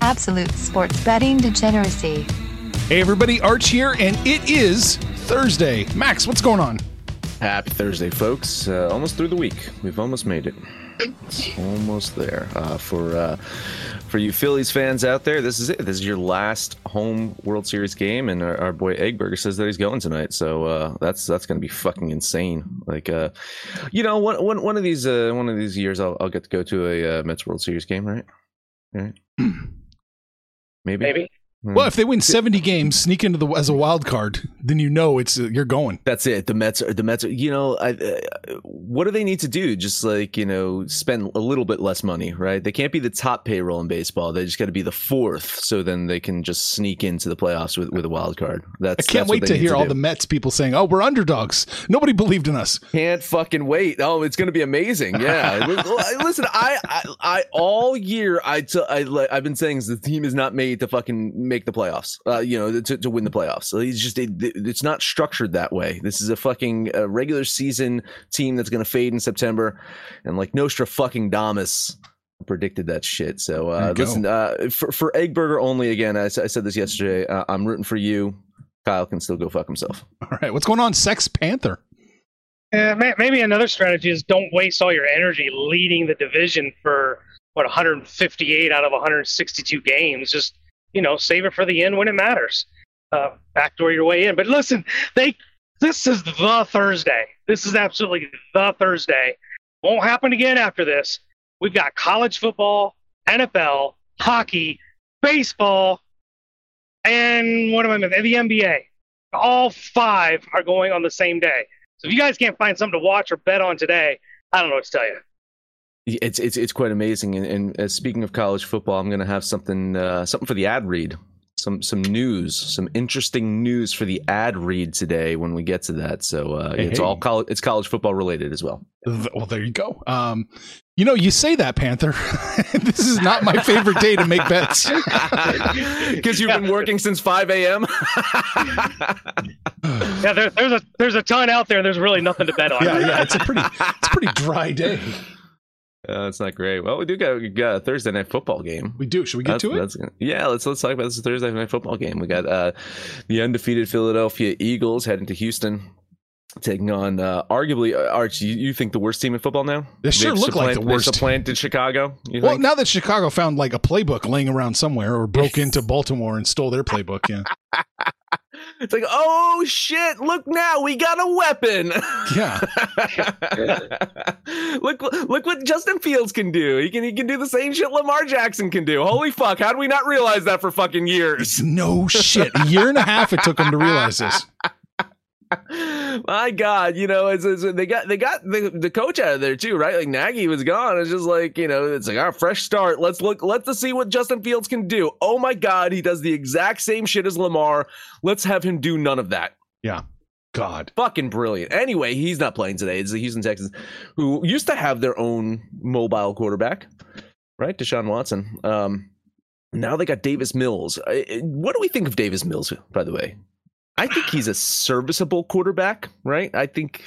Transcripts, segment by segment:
Absolute sports betting degeneracy. Hey everybody, Arch here, and it is Thursday. Max, what's going on? Happy Thursday, folks. Uh, almost through the week. We've almost made it. Almost there. Uh, for uh, for you Phillies fans out there, this is it. This is your last home World Series game, and our, our boy Eggberger says that he's going tonight. So uh, that's that's going to be fucking insane. Like, uh, you know, one, one, one of these uh, one of these years, I'll, I'll get to go to a uh, Mets World Series game, right? Right? Maybe. Maybe. Well, if they win 70 games, sneak into the as a wild card, then you know it's uh, you're going. That's it. The Mets are the Mets. Are, you know, I, uh, what do they need to do? Just like you know, spend a little bit less money, right? They can't be the top payroll in baseball. They just got to be the fourth, so then they can just sneak into the playoffs with, with a wild card. That's I can't that's wait to they hear all the Mets people saying, "Oh, we're underdogs. Nobody believed in us." Can't fucking wait. Oh, it's going to be amazing. Yeah. Listen, I, I, I, all year, I, t- I, like, I've been saying is the team is not made to fucking make the playoffs. Uh, you know, to, to win the playoffs. So it's just, it, it's not structured that way. This is a fucking uh, regular season team that's going to fade in September, and like Nostra fucking Damas predicted that shit. So uh, listen, uh, for for Eggburger only. Again, I said this yesterday. Uh, I'm rooting for you. Kyle can still go fuck himself. All right, what's going on, Sex Panther? Uh, maybe another strategy is don't waste all your energy leading the division for what 158 out of 162 games. Just you know, save it for the end when it matters. Uh, backdoor your way in. But listen, they this is the Thursday. This is absolutely the Thursday. Won't happen again after this. We've got college football, NFL, hockey, baseball, and what am I missing? The NBA. All five are going on the same day. So if you guys can't find something to watch or bet on today, I don't know what to tell you. It's it's it's quite amazing. And, and uh, speaking of college football, I'm going to have something uh, something for the ad read. Some some news, some interesting news for the ad read today when we get to that. So uh, Hey, it's hey. all college. It's college football related as well. Well, there you go. Um, you know, you say that, Panther. this is not my favorite day to make bets. Because you've been working since 5 a.m. Yeah, there, there's a there's a ton out there, and there's really nothing to bet on. yeah, yeah, it's a pretty, it's a pretty dry day. Uh, that's not great. Well, we do got, we got a Thursday night football game. We do. Should we get That's- to it? that's- yeah, let's let's talk about this Thursday night football game. We got uh, the undefeated Philadelphia Eagles heading to Houston, taking on uh, arguably uh, Arch. You, you think the worst team in football now? They sure look like the supplant- worst. Supplanted Chicago. You Well, think? now that Chicago found like a playbook laying around somewhere, or broke into Baltimore and stole their playbook, yeah, it's like, oh shit! Look now, we got a weapon. yeah. look, look what Justin Fields can do. He can he can do the same shit Lamar Jackson can do. Holy fuck! How did we not realize that for fucking years? No shit. A year and a half it took him to realize this. My God, you know, it's, it's, they got they got the, the coach out of there too, right? Like Nagy was gone. It's just like you know, it's like our fresh start. Let's look. Let's see what Justin Fields can do. Oh my God, he does the exact same shit as Lamar. Let's have him do none of that. Yeah. God. Fucking brilliant. Anyway, he's not playing today. It's the Houston Texans, who used to have their own mobile quarterback, right? Deshaun Watson. Um, now they got Davis Mills. What do we think of Davis Mills, by the way? I think he's a serviceable quarterback, right? I think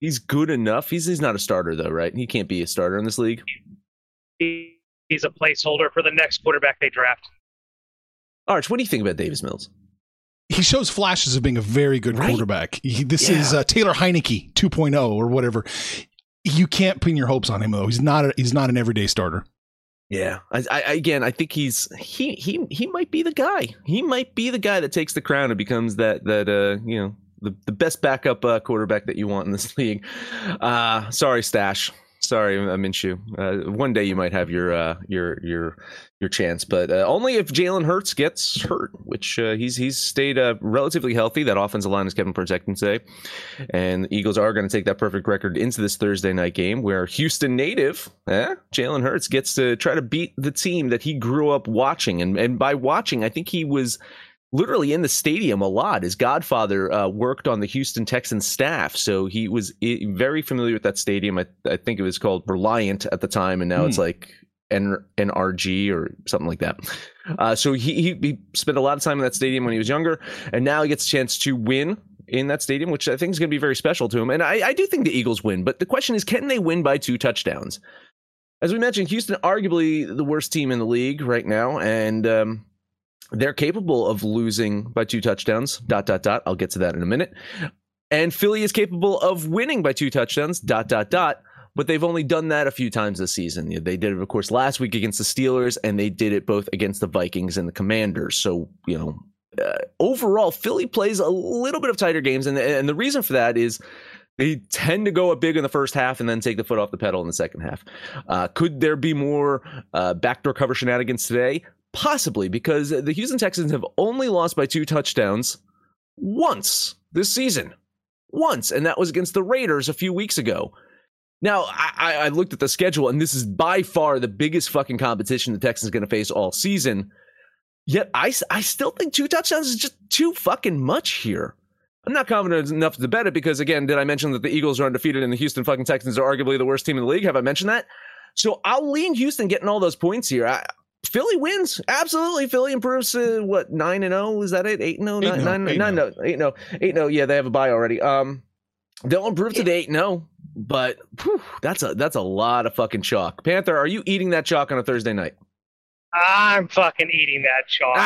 he's good enough. He's he's not a starter though, right? He can't be a starter in this league. He, he's a placeholder for the next quarterback they draft. Arch, what do you think about Davis Mills? He shows flashes of being a very good Right? quarterback. He, this Yeah. is uh, Taylor Heinicke 2.0 or whatever. you can't pin your hopes on him though. He's not a, he's not an everyday starter. Yeah, I, I, again, I think he's he he he might be the guy. He might be the guy that takes the crown and becomes that that uh you know the, the best backup uh, quarterback that you want in this league. Uh sorry, Stash. Sorry, Minshew. Uh, one day you might have your uh, your your your chance, but uh, only if Jalen Hurts gets hurt, which uh, he's he's stayed uh, relatively healthy. That offensive line is Kevin protecting today, and the Eagles are going to take that perfect record into this Thursday night game, where Houston native eh, Jalen Hurts gets to try to beat the team that he grew up watching, and and by watching, I think he was literally in the stadium a lot. His godfather uh, worked on the Houston Texans staff, so he was very familiar with that stadium. I, I, think it was called Reliant at the time, and now mm. it's like N- NRG or something like that. Uh, so he, he, he spent a lot of time in that stadium when he was younger, and now he gets a chance to win in that stadium, which I think is going to be very special to him. And I, I do think the Eagles win, but the question is, can they win by two touchdowns? As we mentioned, Houston arguably the worst team in the league right now, and um, they're capable of losing by two touchdowns. Dot dot dot. I'll get to that in a minute. And Philly is capable of winning by two touchdowns. Dot dot dot. But they've only done that a few times this season. They did it, of course, last week against the Steelers, and they did it both against the Vikings and the Commanders. So you know, uh, overall, Philly plays a little bit of tighter games, and and the reason for that is they tend to go up big in the first half and then take the foot off the pedal in the second half. Uh, could there be more uh, backdoor cover shenanigans today? Possibly because the Houston Texans have only lost by two touchdowns once this season. Once. And that was against the Raiders a few weeks ago. Now, I, I looked at the schedule, and this is by far the biggest fucking competition the Texans going to face all season. Yet, I, I still think two touchdowns is just too fucking much here. I'm not confident enough to bet it because, again, did I mention that the Eagles are undefeated and the Houston fucking Texans are arguably the worst team in the league? Have I mentioned that? So I'll lean Houston getting all those points here. I, Philly wins. Absolutely. Philly improves to what, 9 and 0? Is that it? 8 and 0? 9 9 9 8 0. 8 0. Yeah, they have a bye already. Um they'll improve to the 8 0, but whew, that's a that's a lot of fucking chalk. Panther, are you eating that chalk on a Thursday night? I'm fucking eating that chalk.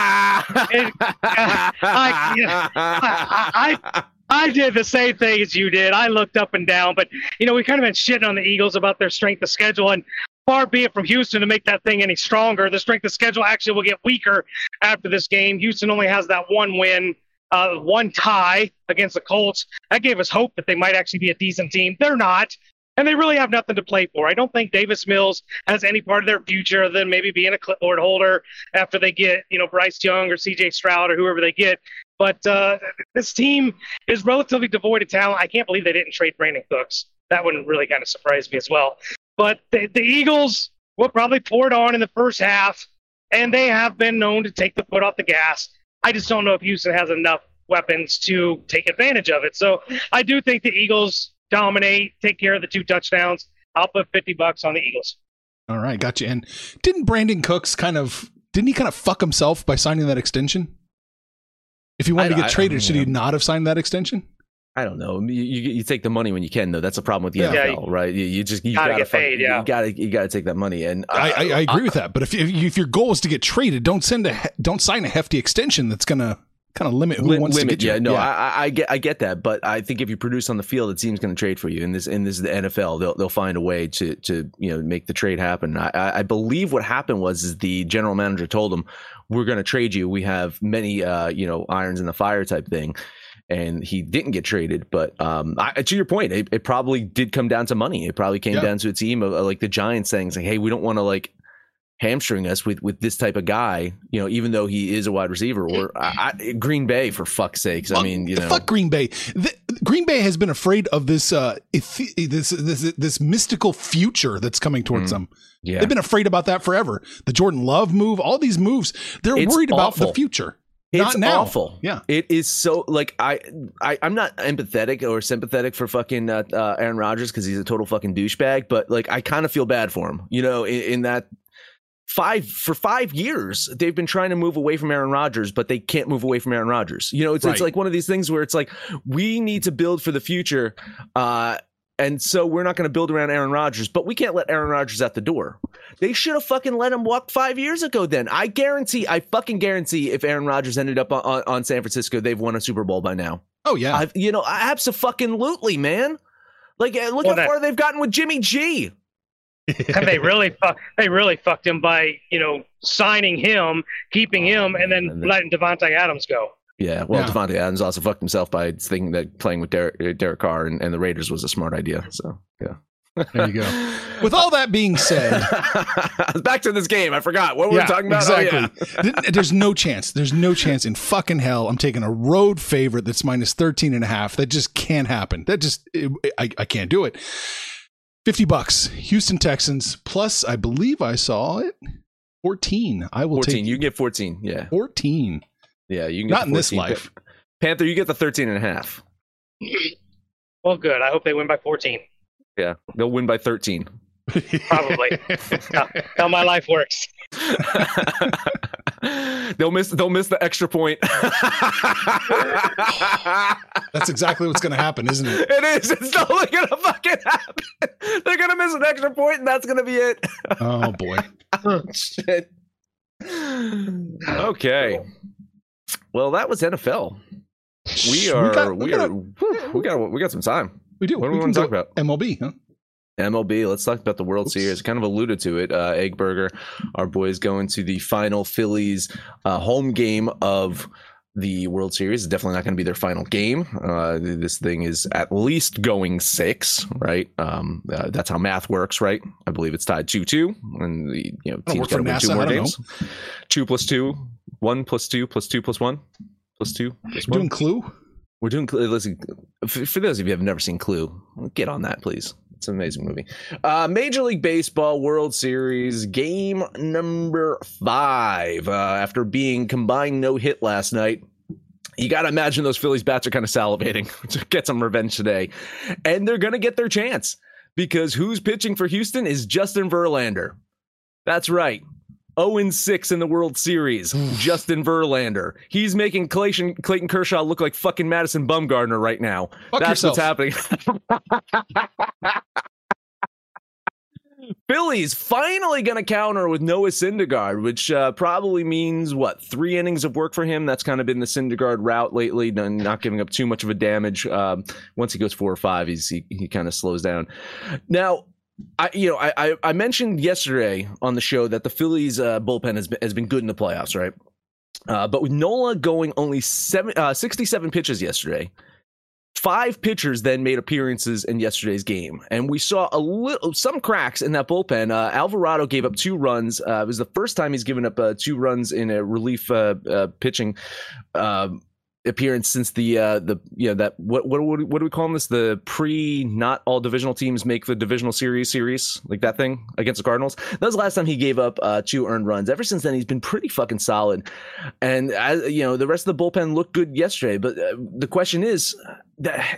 it, ah! I, I, I, I did the same thing as you did. I looked up and down, but you know we kind of been shitting on the Eagles about their strength of schedule, and far be it from Houston to make that thing any stronger. The strength of schedule actually will get weaker after this game. Houston only has that one win, uh, one tie against the Colts. That gave us hope that they might actually be a decent team. They're not. And they really have nothing to play for. I don't think Davis Mills has any part of their future other than maybe being a clipboard holder after they get, you know, Bryce Young or CJ Stroud or whoever they get. But uh, this team is relatively devoid of talent. I can't believe they didn't trade Brandin Cooks. That one really kind of surprised me as well. But the, the Eagles will probably pour it on in the first half, and they have been known to take the foot off the gas. I just don't know if Houston has enough weapons to take advantage of it. So I do think the Eagles dominate, take care of the two touchdowns. I'll put 50 bucks on the Eagles. All right, gotcha. And didn't Brandin Cooks kind of didn't he kind of fuck himself by signing that extension? If he wanted I, to get I, traded, I should he not have signed that extension? I don't know. You, you, you, take the money when you can, though. That's a problem with the yeah. NFL, right? You, you just you gotta, gotta get paid. Yeah, you gotta you gotta take that money. And I, I, I agree with that. But if if your goal is to get traded, don't send a don't sign a hefty extension that's gonna kind of limit who wants limit, to get you. Yeah, no, yeah. I, I, get I get that, but I think if you produce on the field, the team's going to trade for you. And this in this is the NFL, they'll they'll find a way to to you know make the trade happen. I, I believe what happened was is the general manager told them, "We're going to trade you. We have many uh, you know irons in the fire type thing." And he didn't get traded. But um, I, to your point, it, it, probably did come down to money. It probably came yeah. down to a team of, like the Giants saying, like, "Hey, we don't want to like hamstring us with with this type of guy." You know, even though he is a wide receiver, or I, I, Green Bay for fuck's sakes. I mean, you know, fuck Green Bay. The, Green Bay has been afraid of this uh, this this this mystical future that's coming towards mm. them. Yeah. They've been afraid about that forever. The Jordan Love move, all these moves, they're it's worried awful. about the future. It's awful. Yeah, it is so like I, I I'm not empathetic or sympathetic for fucking uh, uh, Aaron Rodgers because he's a total fucking douchebag, but like I kind of feel bad for him. You know, in, in, that five for five years they've been trying to move away from Aaron Rodgers, but they can't move away from Aaron Rodgers. You know, it's right. it's like one of these things where it's like we need to build for the future. Uh, and so we're not going to build around Aaron Rodgers, but we can't let Aaron Rodgers out the door. They should have fucking let him walk five years ago then. I guarantee, I fucking guarantee if Aaron Rodgers ended up on, on San Francisco, they've won a Super Bowl by now. Oh, yeah. I've, you know, absolutely, man. Like, uh, look well, how that, far they've gotten with Jimmy G. and they really fuck, they really fucked him by you know signing him, keeping him, and then, and then letting Davante Adams go. Yeah, well, yeah. Davante Adams also fucked himself by thinking that playing with Derek, uh, Derek Carr and, and the Raiders was a smart idea. So yeah. There you go. With all that being said, back to this game. I forgot what we yeah, were talking about. Exactly. Oh, yeah. There's no chance. There's no chance in fucking hell. I'm taking a road favorite that's minus 13 and a half. That just can't happen. That just, it, I, I can't do it. 50 bucks. Houston Texans plus, I believe I saw it. 14. I will 14. take. You get 14. Yeah. 14. Yeah. You can not in this life. Panther, you get the 13 and a half. Well, good. I hope they win by 14. Yeah, they'll win by 13. Probably. how, how my life works. they'll miss. They'll miss the extra point. That's exactly what's going to happen, isn't it? It is. It's totally going to fucking happen. They're going to miss an extra point, and that's going to be it. oh boy. oh, shit. Okay. Well, that was NFL. We are. We, got, we, we are. Got, we got. We got some time. We do. What do we, we want to talk about? MLB, huh? MLB. Let's talk about the World Oops. Series. Kind of alluded to it. Uh, Eggburger, our boys going to the final Phillies uh, home game of the World Series. It's definitely not going to be their final game. Uh, this thing is at least going six, right? Um, uh, that's how math works, right? I believe it's tied two two, and the you know teams got to win two more games. Know. Two plus two, one plus two plus two plus one plus two. Plus one. Doing Clue. We're doing Clue. listen for those of you who have never seen Clue. Get on that, please. It's an amazing movie. Uh, Major League Baseball World Series game number five. Uh, after being combined no hit last night, you got to imagine those Phillies bats are kind of salivating to get some revenge today, and they're going to get their chance because who's pitching for Houston is Justin Verlander. That's right. 0 6 in the World Series. Justin Verlander. He's making Clayton, Clayton Kershaw look like fucking Madison Bumgarner right now. Fuck That's yourself. what's happening. Phillies finally going to counter with Noah Syndergaard, which uh, probably means what three innings of work for him. That's kind of been the Syndergaard route lately, not giving up too much of a damage. Um, once he goes four or five, he's, he he kind of slows down. Now I you know I I mentioned yesterday on the show that the Phillies uh, bullpen has been, has been good in the playoffs, right? Uh, but with Nola going only seven, uh, 67 pitches yesterday, five pitchers then made appearances in yesterday's game, and we saw a little some cracks in that bullpen. Uh, Alvarado gave up two runs. Uh, it was the first time he's given up uh, two runs in a relief pitching um, appearance since the uh the you know that what what what, do we call this the pre not all divisional teams make the divisional series series like that thing against the Cardinals. That was the last time he gave up uh two earned runs. Ever since then he's been pretty fucking solid. And as you know the rest of the bullpen looked good yesterday but uh, the question is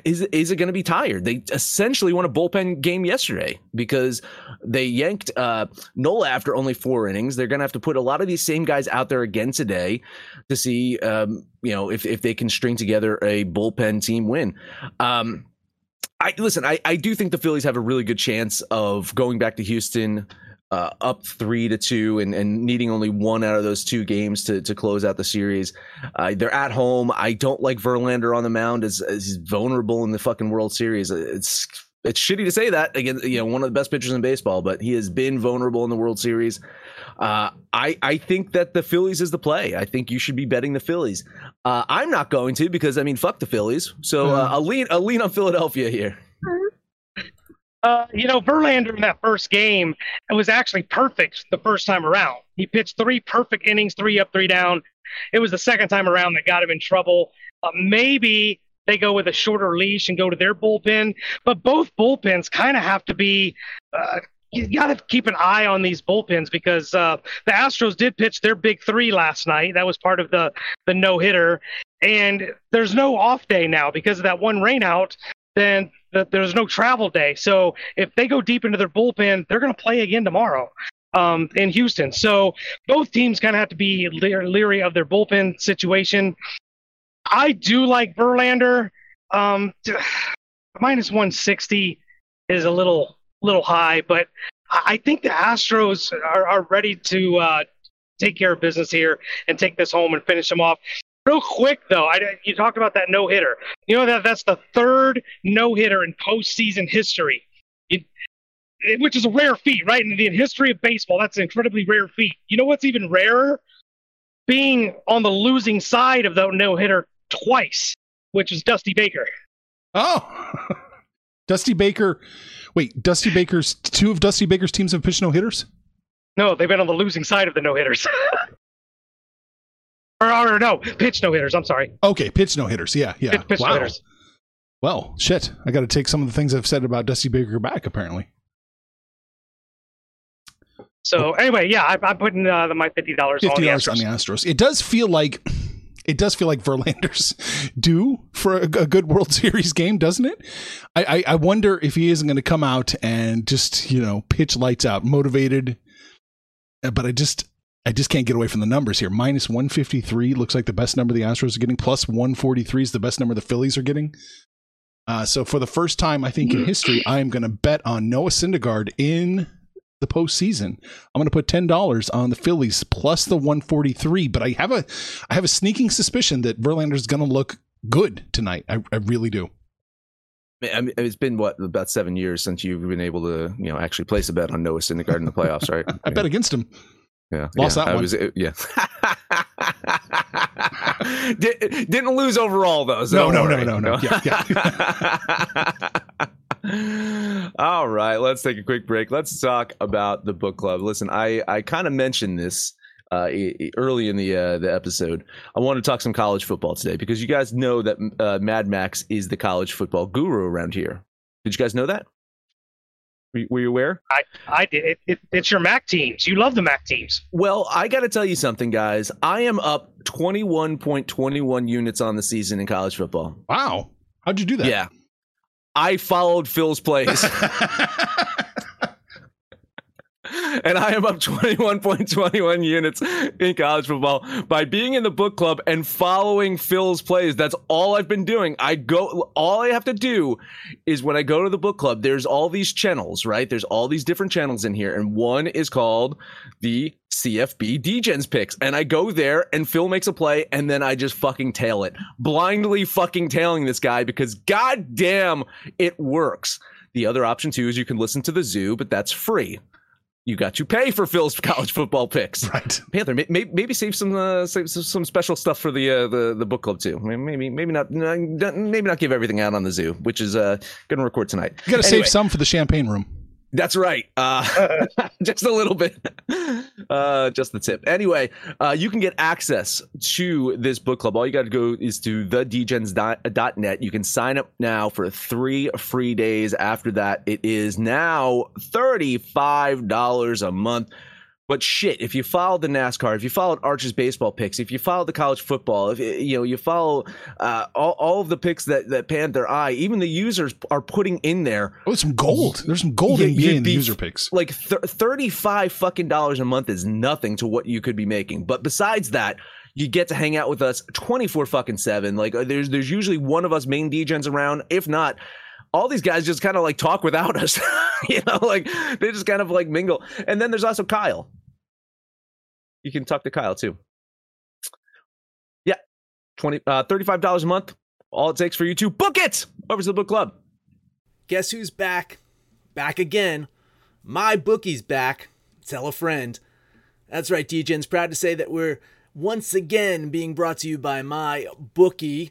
is is it going to be tired? They essentially won a bullpen game yesterday because they yanked uh, Nola after only four innings. They're going to have to put a lot of these same guys out there again today to see, um, you know, if if they can string together a bullpen team win. Um, I listen. I I do think the Phillies have a really good chance of going back to Houston uh, up three to two and, and needing only one out of those two games to, to close out the series. Uh, they're at home. I don't like Verlander on the mound as, as he's vulnerable in the fucking World Series. It's it's shitty to say that again, you know, one of the best pitchers in baseball, but he has been vulnerable in the World Series. Uh, I I think that the Phillies is the play. I think you should be betting the Phillies. Uh, I'm not going to because I mean, fuck the Phillies. So uh, I'll lean I'll lean on Philadelphia here. Uh, you know, Verlander in that first game was actually perfect the first time around. He pitched three perfect innings, three up, three down. It was the second time around that got him in trouble. Uh, maybe they go with a shorter leash and go to their bullpen, but both bullpens kind of have to be. Uh, you got to keep an eye on these bullpens because uh, the Astros did pitch their big three last night. That was part of the the no hitter, and there's no off day now because of that one rainout then there's no travel day. So if they go deep into their bullpen, they're going to play again tomorrow um, in Houston. So both teams kind of have to be leery of their bullpen situation. I do like Verlander. Um, minus 160 is a little little high, but I think the Astros are, are ready to uh, take care of business here and take this home and finish them off. Real quick though, I, you talked about that no hitter. You know that that's the third no hitter in postseason history, it, it, which is a rare feat, right? In the history of baseball, that's an incredibly rare feat. You know what's even rarer? Being on the losing side of the no hitter twice, which is Dusty Baker. Oh, Dusty Baker. Wait, Dusty Baker's two of Dusty Baker's teams have pitched no hitters. No, they've been on the losing side of the no hitters. or, or, no, pitch no hitters. I'm sorry. Okay, pitch no hitters. Yeah, yeah. Pitch, pitch wow. no hitters. Well, shit. I got to take some of the things I've said about Dusty Baker back. Apparently. So anyway, yeah, I, am putting uh, my fifty dollars fifty dollars on, on the Astros. It does feel like it does feel like Verlander's due for a, a, good World Series game, doesn't it? I, I, I wonder if he isn't going to come out and just you know pitch lights out, motivated. But I just I just can't get away from the numbers here. Minus one fifty three looks like the best number the Astros are getting. Plus one forty three is the best number the Phillies are getting. Uh, so for the first time, I think in history, I am going to bet on Noah Syndergaard in the postseason. I'm going to put ten dollars on the Phillies plus the 143. But I have a I have a sneaking suspicion that Verlander is going to look good tonight. I, I really do. I mean, it's been what about seven years since you've been able to you know actually place a bet on Noah Syndergaard in the playoffs, right? I bet against him. Yeah, lost yeah, that one. Was, yeah, Did, not lose overall though. So no, no, no, no, no, no. Yeah, yeah. All right, let's take a quick break. Let's talk about the book club. Listen, I I kind of mentioned this uh, early in the uh, the episode. I want to talk some college football today because you guys know that uh, Mad Max is the college football guru around here. Did you guys know that? Were you, were you aware? I, I did. It, it, it's your MAC teams. You love the MAC teams. Well, I got to tell you something, guys. I am up 21.21 units on the season in college football. Wow. How'd you do that? Yeah. I followed Phil's plays. and I am up 21.21 units in college football by being in the book club and following Phil's plays. That's all I've been doing. I go, all I have to do is when I go to the book club, there's all these channels, right? There's all these different channels in here, and one is called the CFB Degens picks. And I go there and Phil makes a play and then I just fucking tail it. Blindly fucking tailing this guy because goddamn it works. The other option too is you can listen to the zoo, but that's free you got to pay for Phil's college football picks. Right, Panther. Maybe, maybe save some uh, save some special stuff for the uh, the the book club too. Maybe maybe not maybe not give everything out on the zoo, which is uh, going to record tonight. You got to anyway. save some for the champagne room. That's right. Uh, just a little bit. Uh, just the tip. Anyway, uh, you can get access to this book club. All you got to go is to thedegens.net. You can sign up now for three free days. After that, it is now $35 a month. But shit, if you follow the NASCAR, if you followed Archer's baseball picks, if you follow the college football, if you know you follow uh, all, all of the picks that that Panther Eye, even the users are putting in there. Oh, some gold. There's some gold in being the user picks. Like th- thirty five fucking dollars a month is nothing to what you could be making. But besides that, you get to hang out with us 24 fucking 7 like uh, there's there's usually one of us main degens around if not all these guys just kind of like talk without us you know like they just kind of like mingle and then there's also kyle you can talk to Kyle too. Yeah, 20 uh, $35 a month. All it takes for you to book it over to the book club. Guess who's back? Back again. My bookie's back. Tell a friend. That's right, DJ's proud to say that we're once again being brought to you by my bookie.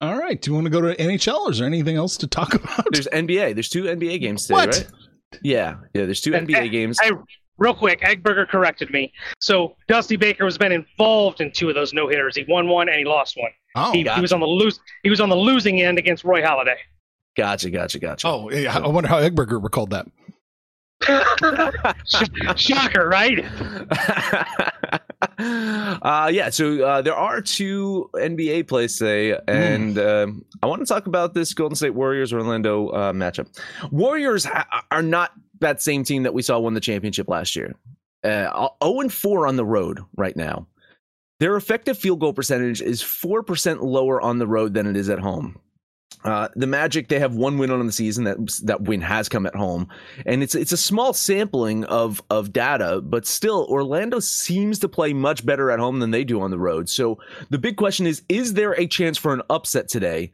All right. Do you want to go to NHL or is there anything else to talk about? There's NBA. There's two NBA games today, What? right? Yeah, yeah. There's two NBA games. Hey, real quick, Eggberger corrected me. So Dusty Baker has been involved in two of those no hitters. He won one and he lost one. Oh, he, he was on the lose. He was on the losing end against Roy Halladay. Gotcha, gotcha, gotcha. oh, yeah. I wonder how Eggberger recalled that. Shocker, right? uh, yeah, so uh, there are two NBA plays today, and um, I want to talk about this Golden State Warriors Orlando uh, matchup. Warriors ha- are not that same team that we saw win the championship last year. Uh, 0 and 4 on the road right now. Their effective field goal percentage is 4% lower on the road than it is at home. Uh, the Magic they have one win on the season. That that win has come at home, and it's it's a small sampling of of data, but still Orlando seems to play much better at home than they do on the road. So the big question is: Is there a chance for an upset today?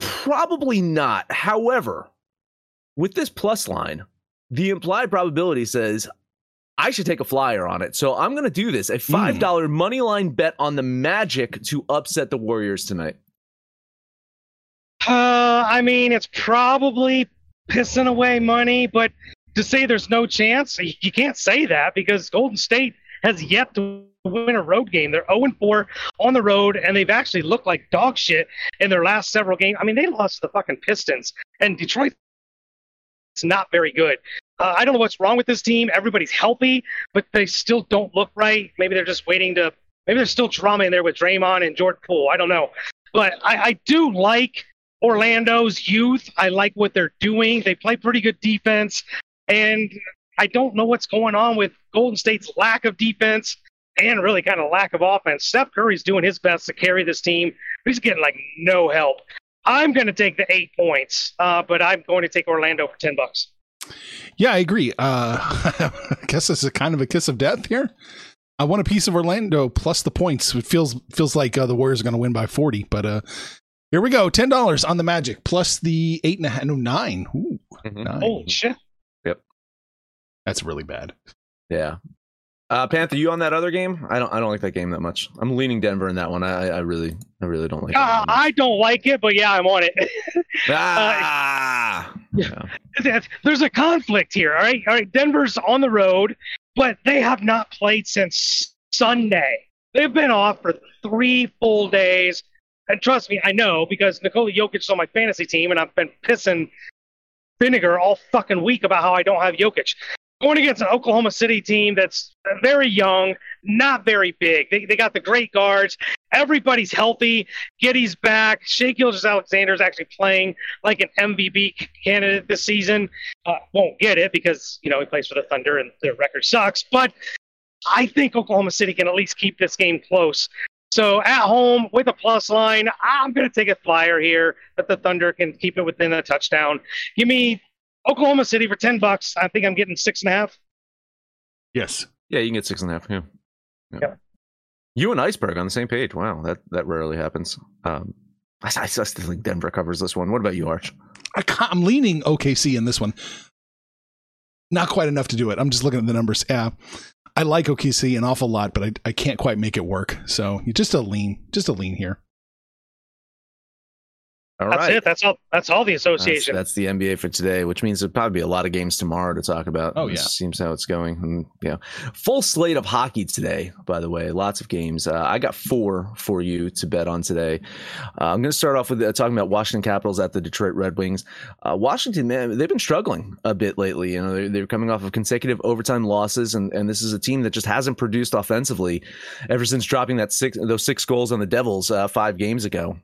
Probably not. However, with this plus line, the implied probability says I should take a flyer on it. So I'm going to do this a five dollar money line bet on the Magic to upset the Warriors tonight. Uh, I mean, it's probably pissing away money, but to say there's no chance, you can't say that because Golden State has yet to win a road game. They're 0 4 on the road, and they've actually looked like dog shit in their last several games. I mean, they lost to the fucking Pistons, and Detroit it's not very good. Uh, I don't know what's wrong with this team. Everybody's healthy, but they still don't look right. Maybe they're just waiting to. Maybe there's still drama in there with Draymond and Jordan Poole. I don't know, but I, I do like Orlando's youth. I like what they're doing. They play pretty good defense, and I don't know what's going on with Golden State's lack of defense and really kind of lack of offense. Steph Curry's doing his best to carry this team. but He's getting like no help. I'm going to take the eight points, uh, but I'm going to take Orlando for ten bucks. Yeah, I agree. Uh, I guess this is kind of a kiss of death here. I want a piece of Orlando plus the points. It feels feels like uh, the Warriors are going to win by forty, but uh, here we go. Ten dollars on the Magic plus the eight and a half, no nine. Ooh, Mhm. nine. Holy shit! Yep. That's really bad. Yeah. Uh, Panther, you on that other game? I don't. I don't like that game that much. I'm leaning Denver in that one. I, I really, I really don't like. Uh, that. I don't like it, but yeah, I'm on it. ah, yeah. There's a conflict here. All right, all right. Denver's on the road, but they have not played since Sunday. They've been off for three full days. And trust me, I know because Nikola Jokic is on my fantasy team, and I've been pissing vinegar all fucking week about how I don't have Jokic. Going against an Oklahoma City team that's very young, not very big. They, they got the great guards. Everybody's healthy. Giddey's back. Shai Gilgeous-Alexander is actually playing like an MVP candidate this season. Uh, won't get it because you know he plays for the Thunder and their record sucks. But I think Oklahoma City can at least keep this game close. So at home with a plus line, I'm going to take a flyer here that the Thunder can keep it within a touchdown. Give me Oklahoma City for ten bucks. I think I'm getting six and a half. Yes. Yeah, you can get six and a half. Yeah. yeah. Yep. You and Iceberg on the same page. Wow, that that rarely happens. Um, I, I still think Denver covers this one. What about you, Arch? I can't, I'm leaning OKC in this one. Not quite enough to do it. I'm just looking at the numbers. Yeah. I like OKC an awful lot, but I, I can't quite make it work. So just a lean, just a lean here. All That's right. it. That's all. That's all the association. that's the NBA for today, which means there'll probably be a lot of games tomorrow to talk about. Oh, yeah. seems how it's going. And yeah, full slate of hockey today. By the way, lots of games. Uh, I got four for you to bet on today. Uh, I'm going to start off with uh, talking about Washington Capitals at the Detroit Red Wings. Uh, Washington, man, they've been struggling a bit lately. You know, they're, they're coming off of consecutive overtime losses, and, and this is a team that just hasn't produced offensively ever since dropping that six those six goals on the Devils uh, five games ago.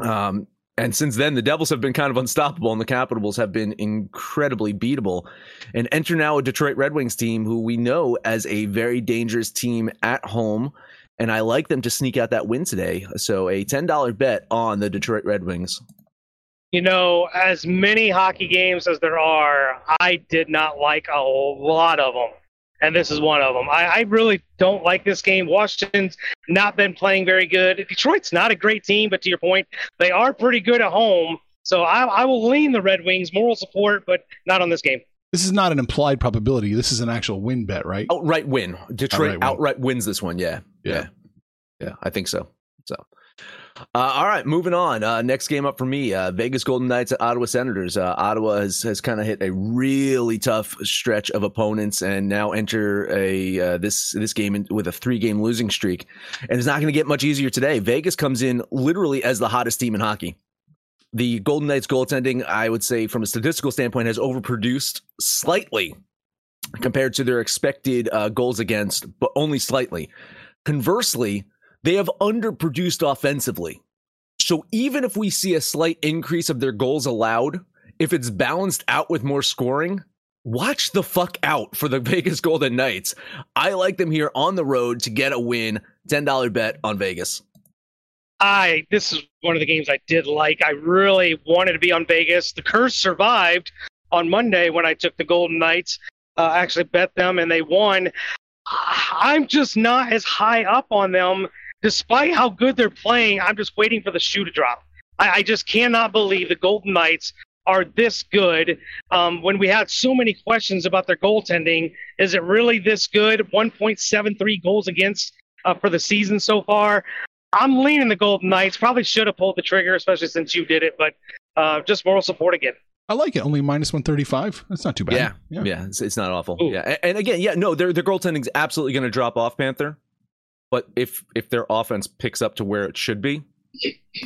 Um, And since then, the Devils have been kind of unstoppable, and the Capitals have been incredibly beatable. And enter now a Detroit Red Wings team who we know as a very dangerous team at home. And I like them to sneak out that win today. So a $10 bet on the Detroit Red Wings. You know, as many hockey games as there are, I did not like a lot of them and this is one of them. I, I, really don't like this game. Washington's not been playing very good. Detroit's not a great team, but to your point, they are pretty good at home. So I, I will lean the Red Wings, moral support, but not on this game. This is not an implied probability. This is an actual win bet, right? Outright win. Detroit outright, outright wins this one. Yeah. yeah. Yeah. Yeah. I think so. So uh, all right, moving on. Uh, next game up for me: uh, Vegas Golden Knights at Ottawa Senators. Uh, Ottawa has has kind of hit a really tough stretch of opponents, and now enter a uh, this this game in, with a three game losing streak, and it's not going to get much easier today. Vegas comes in literally as the hottest team in hockey. The Golden Knights goaltending, I would say, from a statistical standpoint, has overproduced slightly compared to their expected uh, goals against, but only slightly. Conversely, they have underproduced offensively. So even if we see a slight increase of their goals allowed, if it's balanced out with more scoring, watch the fuck out for the Vegas Golden Knights. I like them here on the road to get a win. $10 bet on Vegas. I this is one of the games I did like. I really wanted to be on Vegas. The curse survived on Monday when I took the Golden Knights. Uh, actually bet them and they won. I'm just not as high up on them despite how good they're playing, I'm just waiting for the shoe to drop. I, I just cannot believe the Golden Knights are this good. Um, when we had so many questions about their goaltending, is it really this good? 1.73 goals against uh, for the season so far. I'm leaning the Golden Knights. Probably should have pulled the trigger, especially since you did it, but uh, just moral support again. I like it. Only minus 135. That's not too bad. Yeah. Yeah. yeah it's, it's, not awful. Ooh. Yeah. And, and, again, yeah, no, their, their goaltending is absolutely going to drop off, Panther. But if if their offense picks up to where it should be,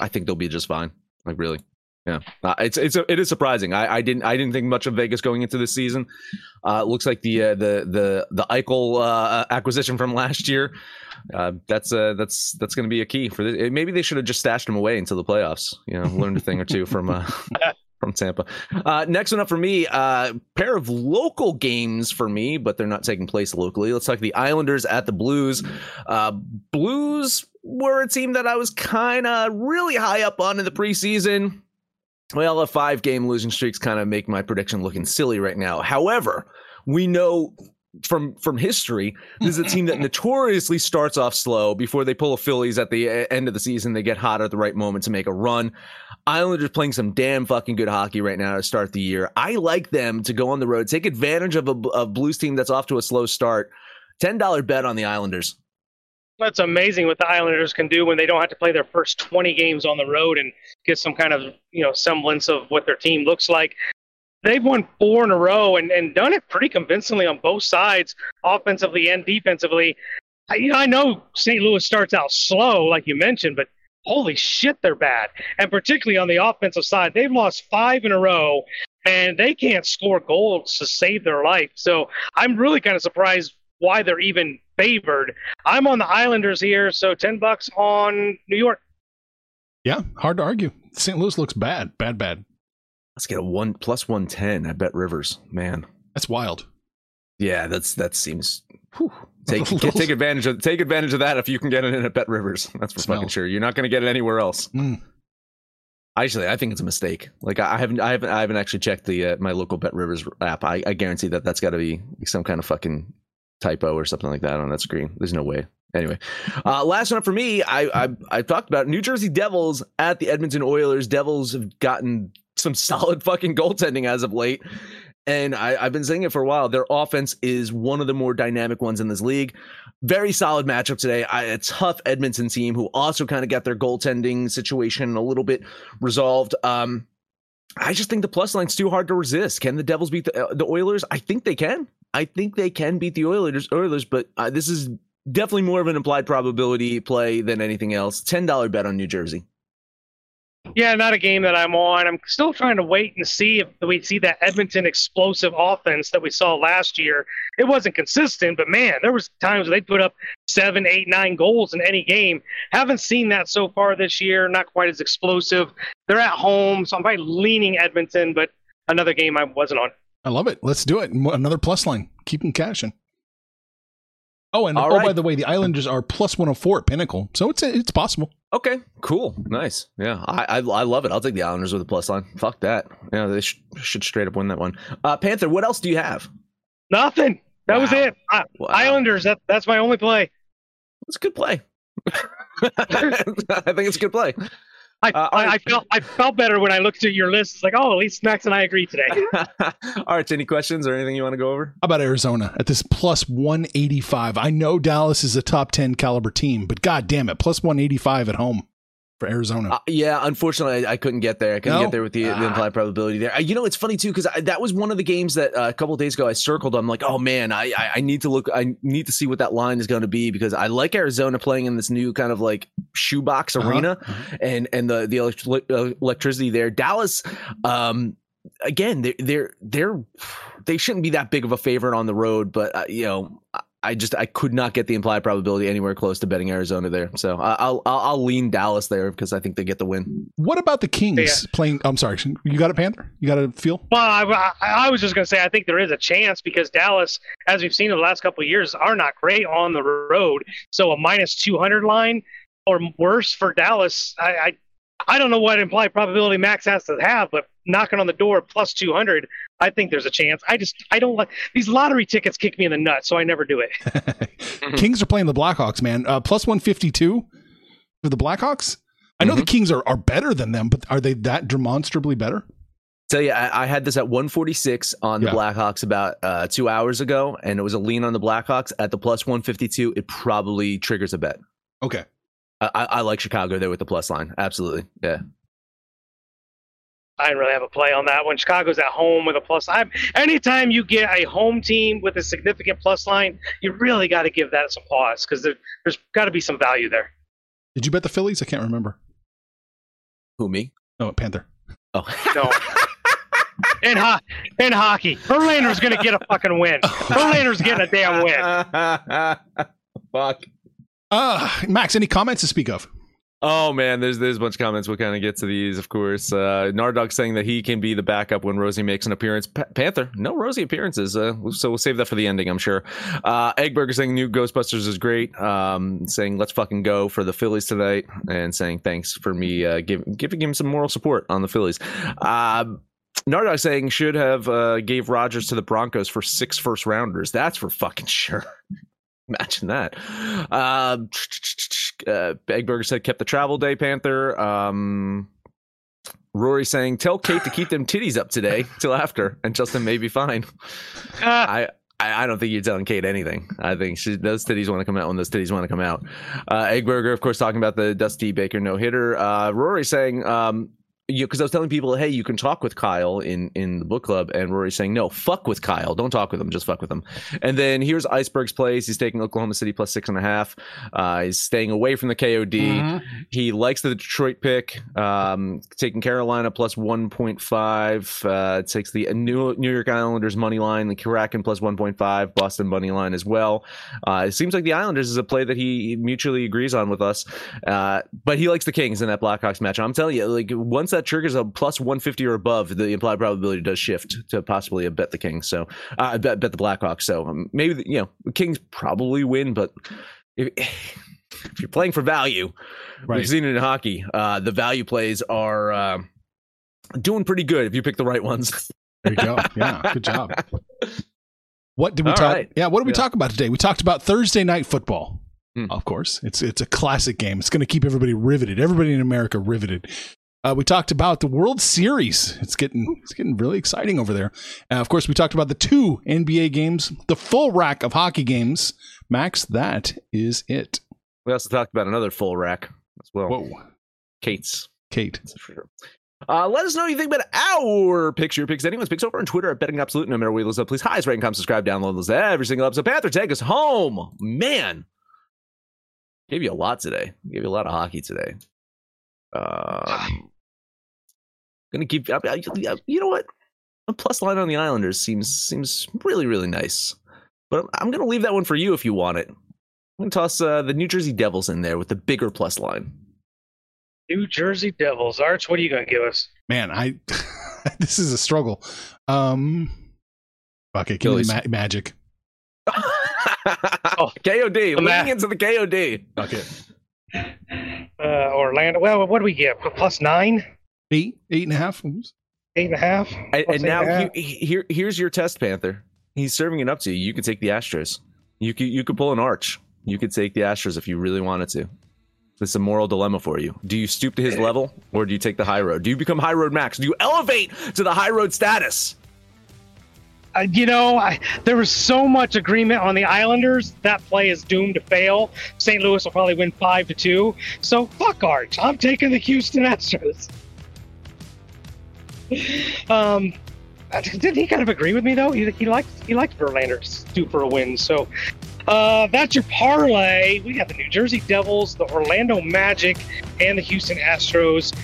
I think they'll be just fine. Like really, yeah. Uh, it's it's a, it is surprising. I, I didn't I didn't think much of Vegas going into this season. Uh, looks like the uh, the the the Eichel uh, acquisition from last year. Uh, that's uh, that's that's going to be a key for this. Maybe they should have just stashed him away until the playoffs. You know, learned a thing or two from uh, from Tampa. Uh, next one up for me, uh, pair of local games for me, but they're not taking place locally. Let's talk the Islanders at the Blues. Uh, Blues were a team that I was kind of really high up on in the preseason. Well, a five game losing streaks kind of make my prediction looking silly right now. However, we know from from history, this is a team that notoriously starts off slow before they pull a Phillies at the end of the season. They get hot at the right moment to make a run. Islanders playing some damn fucking good hockey right now to start the year. I like them to go on the road, take advantage of a, a Blues team that's off to a slow start. Ten dollar bet on the Islanders. That's amazing what the Islanders can do when they don't have to play their first 20 games on the road and get some kind of you know semblance of what their team looks like they've won four in a row and, and done it pretty convincingly on both sides, offensively and defensively. I, you know, I know St. Louis starts out slow, like you mentioned, but holy shit, they're bad. And particularly on the offensive side, they've lost five in a row and they can't score goals to save their life. So I'm really kind of surprised why they're even favored. I'm on the Islanders here, so 10 bucks on New York. Yeah, hard to argue. St. Louis looks bad, bad, bad. Let's get a one plus one ten. I bet Rivers, man. That's wild. Yeah, that's that seems. Whew, take take advantage of take advantage of that if you can get it in at Bet Rivers. That's for Smell. fucking sure. You're not going to get it anywhere else. Mm. Actually, I think it's a mistake. Like I haven't, I haven't, I haven't actually checked the uh, my local Bet Rivers app. I, I guarantee that that's got to be some kind of fucking typo or something like that on that screen. There's no way. Anyway, uh, last one up for me. I, I I talked about New Jersey Devils at the Edmonton Oilers. Devils have gotten some solid fucking goaltending as of late. And I, have been saying it for a while. Their offense is one of the more dynamic ones in this league. Very solid matchup today. I, a tough Edmonton team who also kind of got their goaltending situation a little bit resolved. Um, I just think the plus line's too hard to resist. Can the Devils beat the, uh, the Oilers? I think they can. I think they can beat the Oilers. Oilers, but uh, this is definitely more of an implied probability play than anything else. Ten dollar bet on New Jersey. Yeah, not a game that I'm on. I'm still trying to wait and see if we see that Edmonton explosive offense that we saw last year. It wasn't consistent, but man, there was times they put up seven, eight, nine goals in any game. Haven't seen that so far this year. Not quite as explosive. They're at home, so I'm probably leaning Edmonton, but another game I wasn't on. I love it. Let's do it. Another plus line. Keep them cashing. Oh, and All oh, right. by the way, the Islanders are plus 104 at Pinnacle, so it's it's possible. Okay, cool, nice. Yeah, I, I I love it. I'll take the Islanders with a plus line. Fuck that. Yeah, they sh- should straight up win that one. Uh, Panther, what else do you have? Nothing. That was it. I, Wow. Islanders. That that's my only play. It's a good play. I think it's a good play. I, Uh, I, I felt I felt better when I looked at your list. It's like, oh, at least Max and I agree today. All right, any questions or anything you want to go over? How about Arizona at this plus 185? I know Dallas is a top 10 caliber team, but god damn it, plus 185 at home for Arizona. Uh, yeah, unfortunately, I, I couldn't get there. I couldn't No? get there with the, the Ah. implied probability there. Uh, you know, it's funny too because that was one of the games that uh, a couple of days ago I circled. I'm like, oh man, I, I I need to look. I need to see what that line is going to be because I like Arizona playing in this new kind of like shoebox Uh-huh, arena uh-huh. and and the the uh, electricity there. Dallas, um, again, they're they're they're they shouldn't be that big of a favorite on the road, but uh, you know. I- I just I could not get the implied probability anywhere close to betting Arizona there, so I- I'll I'll, I'll lean Dallas there because I think they get the win. What about the Kings Yeah. playing? I'm sorry, you got a Panther? You got a feel? Well, I, I, I was just going to say I think there is a chance because Dallas, as we've seen in the last couple of years, are not great on the road. So a minus 200 line or worse for Dallas, I, I I don't know what implied probability Max has to have, but knocking on the door plus 200, I think there's a chance. I just I don't like these lottery tickets kick me in the nuts, so I never do it. Kings are playing the Blackhawks, man. Uh, plus 152 for the Blackhawks. I know the Kings are, are better than them, but are they that demonstrably better? Tell you, I, I had this at 146 on the Yeah. Blackhawks about uh, two hours ago, and it was a lean on the Blackhawks at the plus 152. It probably triggers a bet. Okay. I, I, I like Chicago there with the plus line. Absolutely, yeah. I didn't really have a play on that one. Chicago's at home with a plus. I anytime you get a home team with a significant plus line, you really got to give that some pause because there, there's got to be some value there. Did you bet the Phillies? I can't remember. Who me? No, Panther. Oh, No. in, ho- in hockey, Verlander's going to get a fucking win. Verlander's getting a damn win. Fuck. Uh, Max, any comments to speak of? Oh man, there's there's a bunch of comments. We'll kind of get to these, of course. Uh, Nardog saying that he can be the backup when Rosie makes an appearance. Pa- Panther, no Rosie appearances, uh, so we'll save that for the ending, I'm sure. Uh, Eggburger saying new Ghostbusters is great. Um, saying let's fucking go for the Phillies tonight, and saying thanks for me uh, give, giving him some moral support on the Phillies. Uh, Nardog saying should have uh, gave Rodgers to the Broncos for six first rounders. That's for fucking sure. Imagine that. Um, uh, Eggburger said kept the travel day, Panther. Um, Rory saying tell Kate to keep them titties up today till after, and Justin may be fine. Ah, I. I I don't think you're telling Kate anything. I think she, those titties want to come out when those titties want to come out. Uh, Eggburger, of course, talking about the Dusty Baker no hitter. Uh, Rory saying, um, because I was telling people, hey, you can talk with Kyle in in the book club, and Rory saying, no, fuck with Kyle, don't talk with him, just fuck with him. And then here's Iceberg's plays. He's taking Oklahoma City plus six and a half. Uh, he's staying away from the KOD. He likes the Detroit pick, um, taking Carolina plus 1.5. Uh, takes the New, New York Islanders money line, the Kraken plus 1.5, Boston money line as well. Uh, it seems like the Islanders is a play that he mutually agrees on with us. Uh, but he likes the Kings in that Blackhawks match. I'm telling you, like once that triggers a plus 150 or above, the implied probability does shift to possibly a bet the Kings. So uh, bet, bet the Blackhawks. So um, maybe, the, you know, the Kings probably win, but if, if you're playing for value, Right. we've seen it in hockey. Uh, the value plays are uh, doing pretty good if you pick the right ones. There you go. Yeah, good job. What did we All talk? right. Yeah, what did we Yeah. talk about today? We talked about Thursday night football. Hmm. Of course, it's it's a classic game. It's going to keep everybody riveted. Everybody in America riveted. Uh, we talked about the World Series. It's getting it's getting really exciting over there. Uh, of course, we talked about the two NBA games, the full rack of hockey games. Max, that is it. We also talked about another full rack as well. Whoa, Kate's. Kate. That's for sure. Uh, let us know what you think about our picks, your picks, anyone's picks over on Twitter at Betting Absolute. No matter where you listen, please highest rate and comment, subscribe, download those every single episode. Panther, take us home. Man. Gave you a lot today. Gave you a lot of hockey today. Um, Gonna keep. You know what? A plus line on the Islanders seems seems really really nice. But I'm gonna leave that one for you if you want it. I'm gonna toss uh, the New Jersey Devils in there with the bigger plus line. New Jersey Devils. Arch, what are you gonna give us? Man, I this is a struggle. Um, fuck it, give me ma- magic. oh, KOD, leaning ma- into the KOD. Okay. Uh, Orlando. Well, what do we get? Plus nine? Eight, eight and a half. Eight and a half. And, and now he, here, here's your test, Panther. He's serving it up to you. You could take the Astros. You could, you could pull an arch. You could take the Astros if you really wanted to. It's a moral dilemma for you. Do you stoop to his level, or do you take the high road? Do you become high road max? Do you elevate to the high road status? Uh, you know, I, there was so much agreement on the Islanders. That play is doomed to fail. St. Louis will probably win five to two. So fuck Arch. I'm taking the Houston Astros. Um, did he kind of agree with me though? He, he liked he liked Verlander to do for a win. So uh, that's your parlay. We got the New Jersey Devils, the Orlando Magic, and the Houston Astros.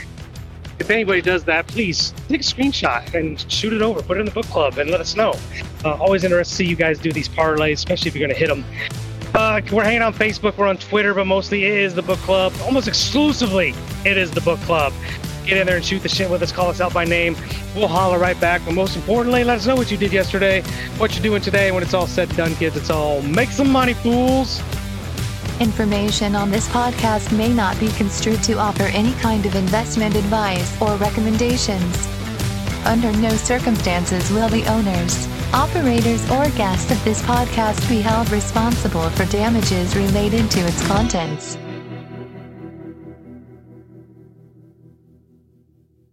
If anybody does that, please take a screenshot and shoot it over. Put it in the book club and let us know. Uh, always interested to see you guys do these parlays, especially if you're going to hit them. Uh, we're hanging on Facebook, we're on Twitter, but mostly it is the book club. Almost exclusively, it is the book club. Get in there and shoot the shit with us. Call us out by name. We'll holler right back. But most importantly, let us know what you did yesterday, what you're doing today. When it's all said and done, kids, it's all make some money, fools. Information on this podcast may not be construed to offer any kind of investment advice or recommendations. Under no circumstances will the owners, operators, or guests of this podcast be held responsible for damages related to its contents.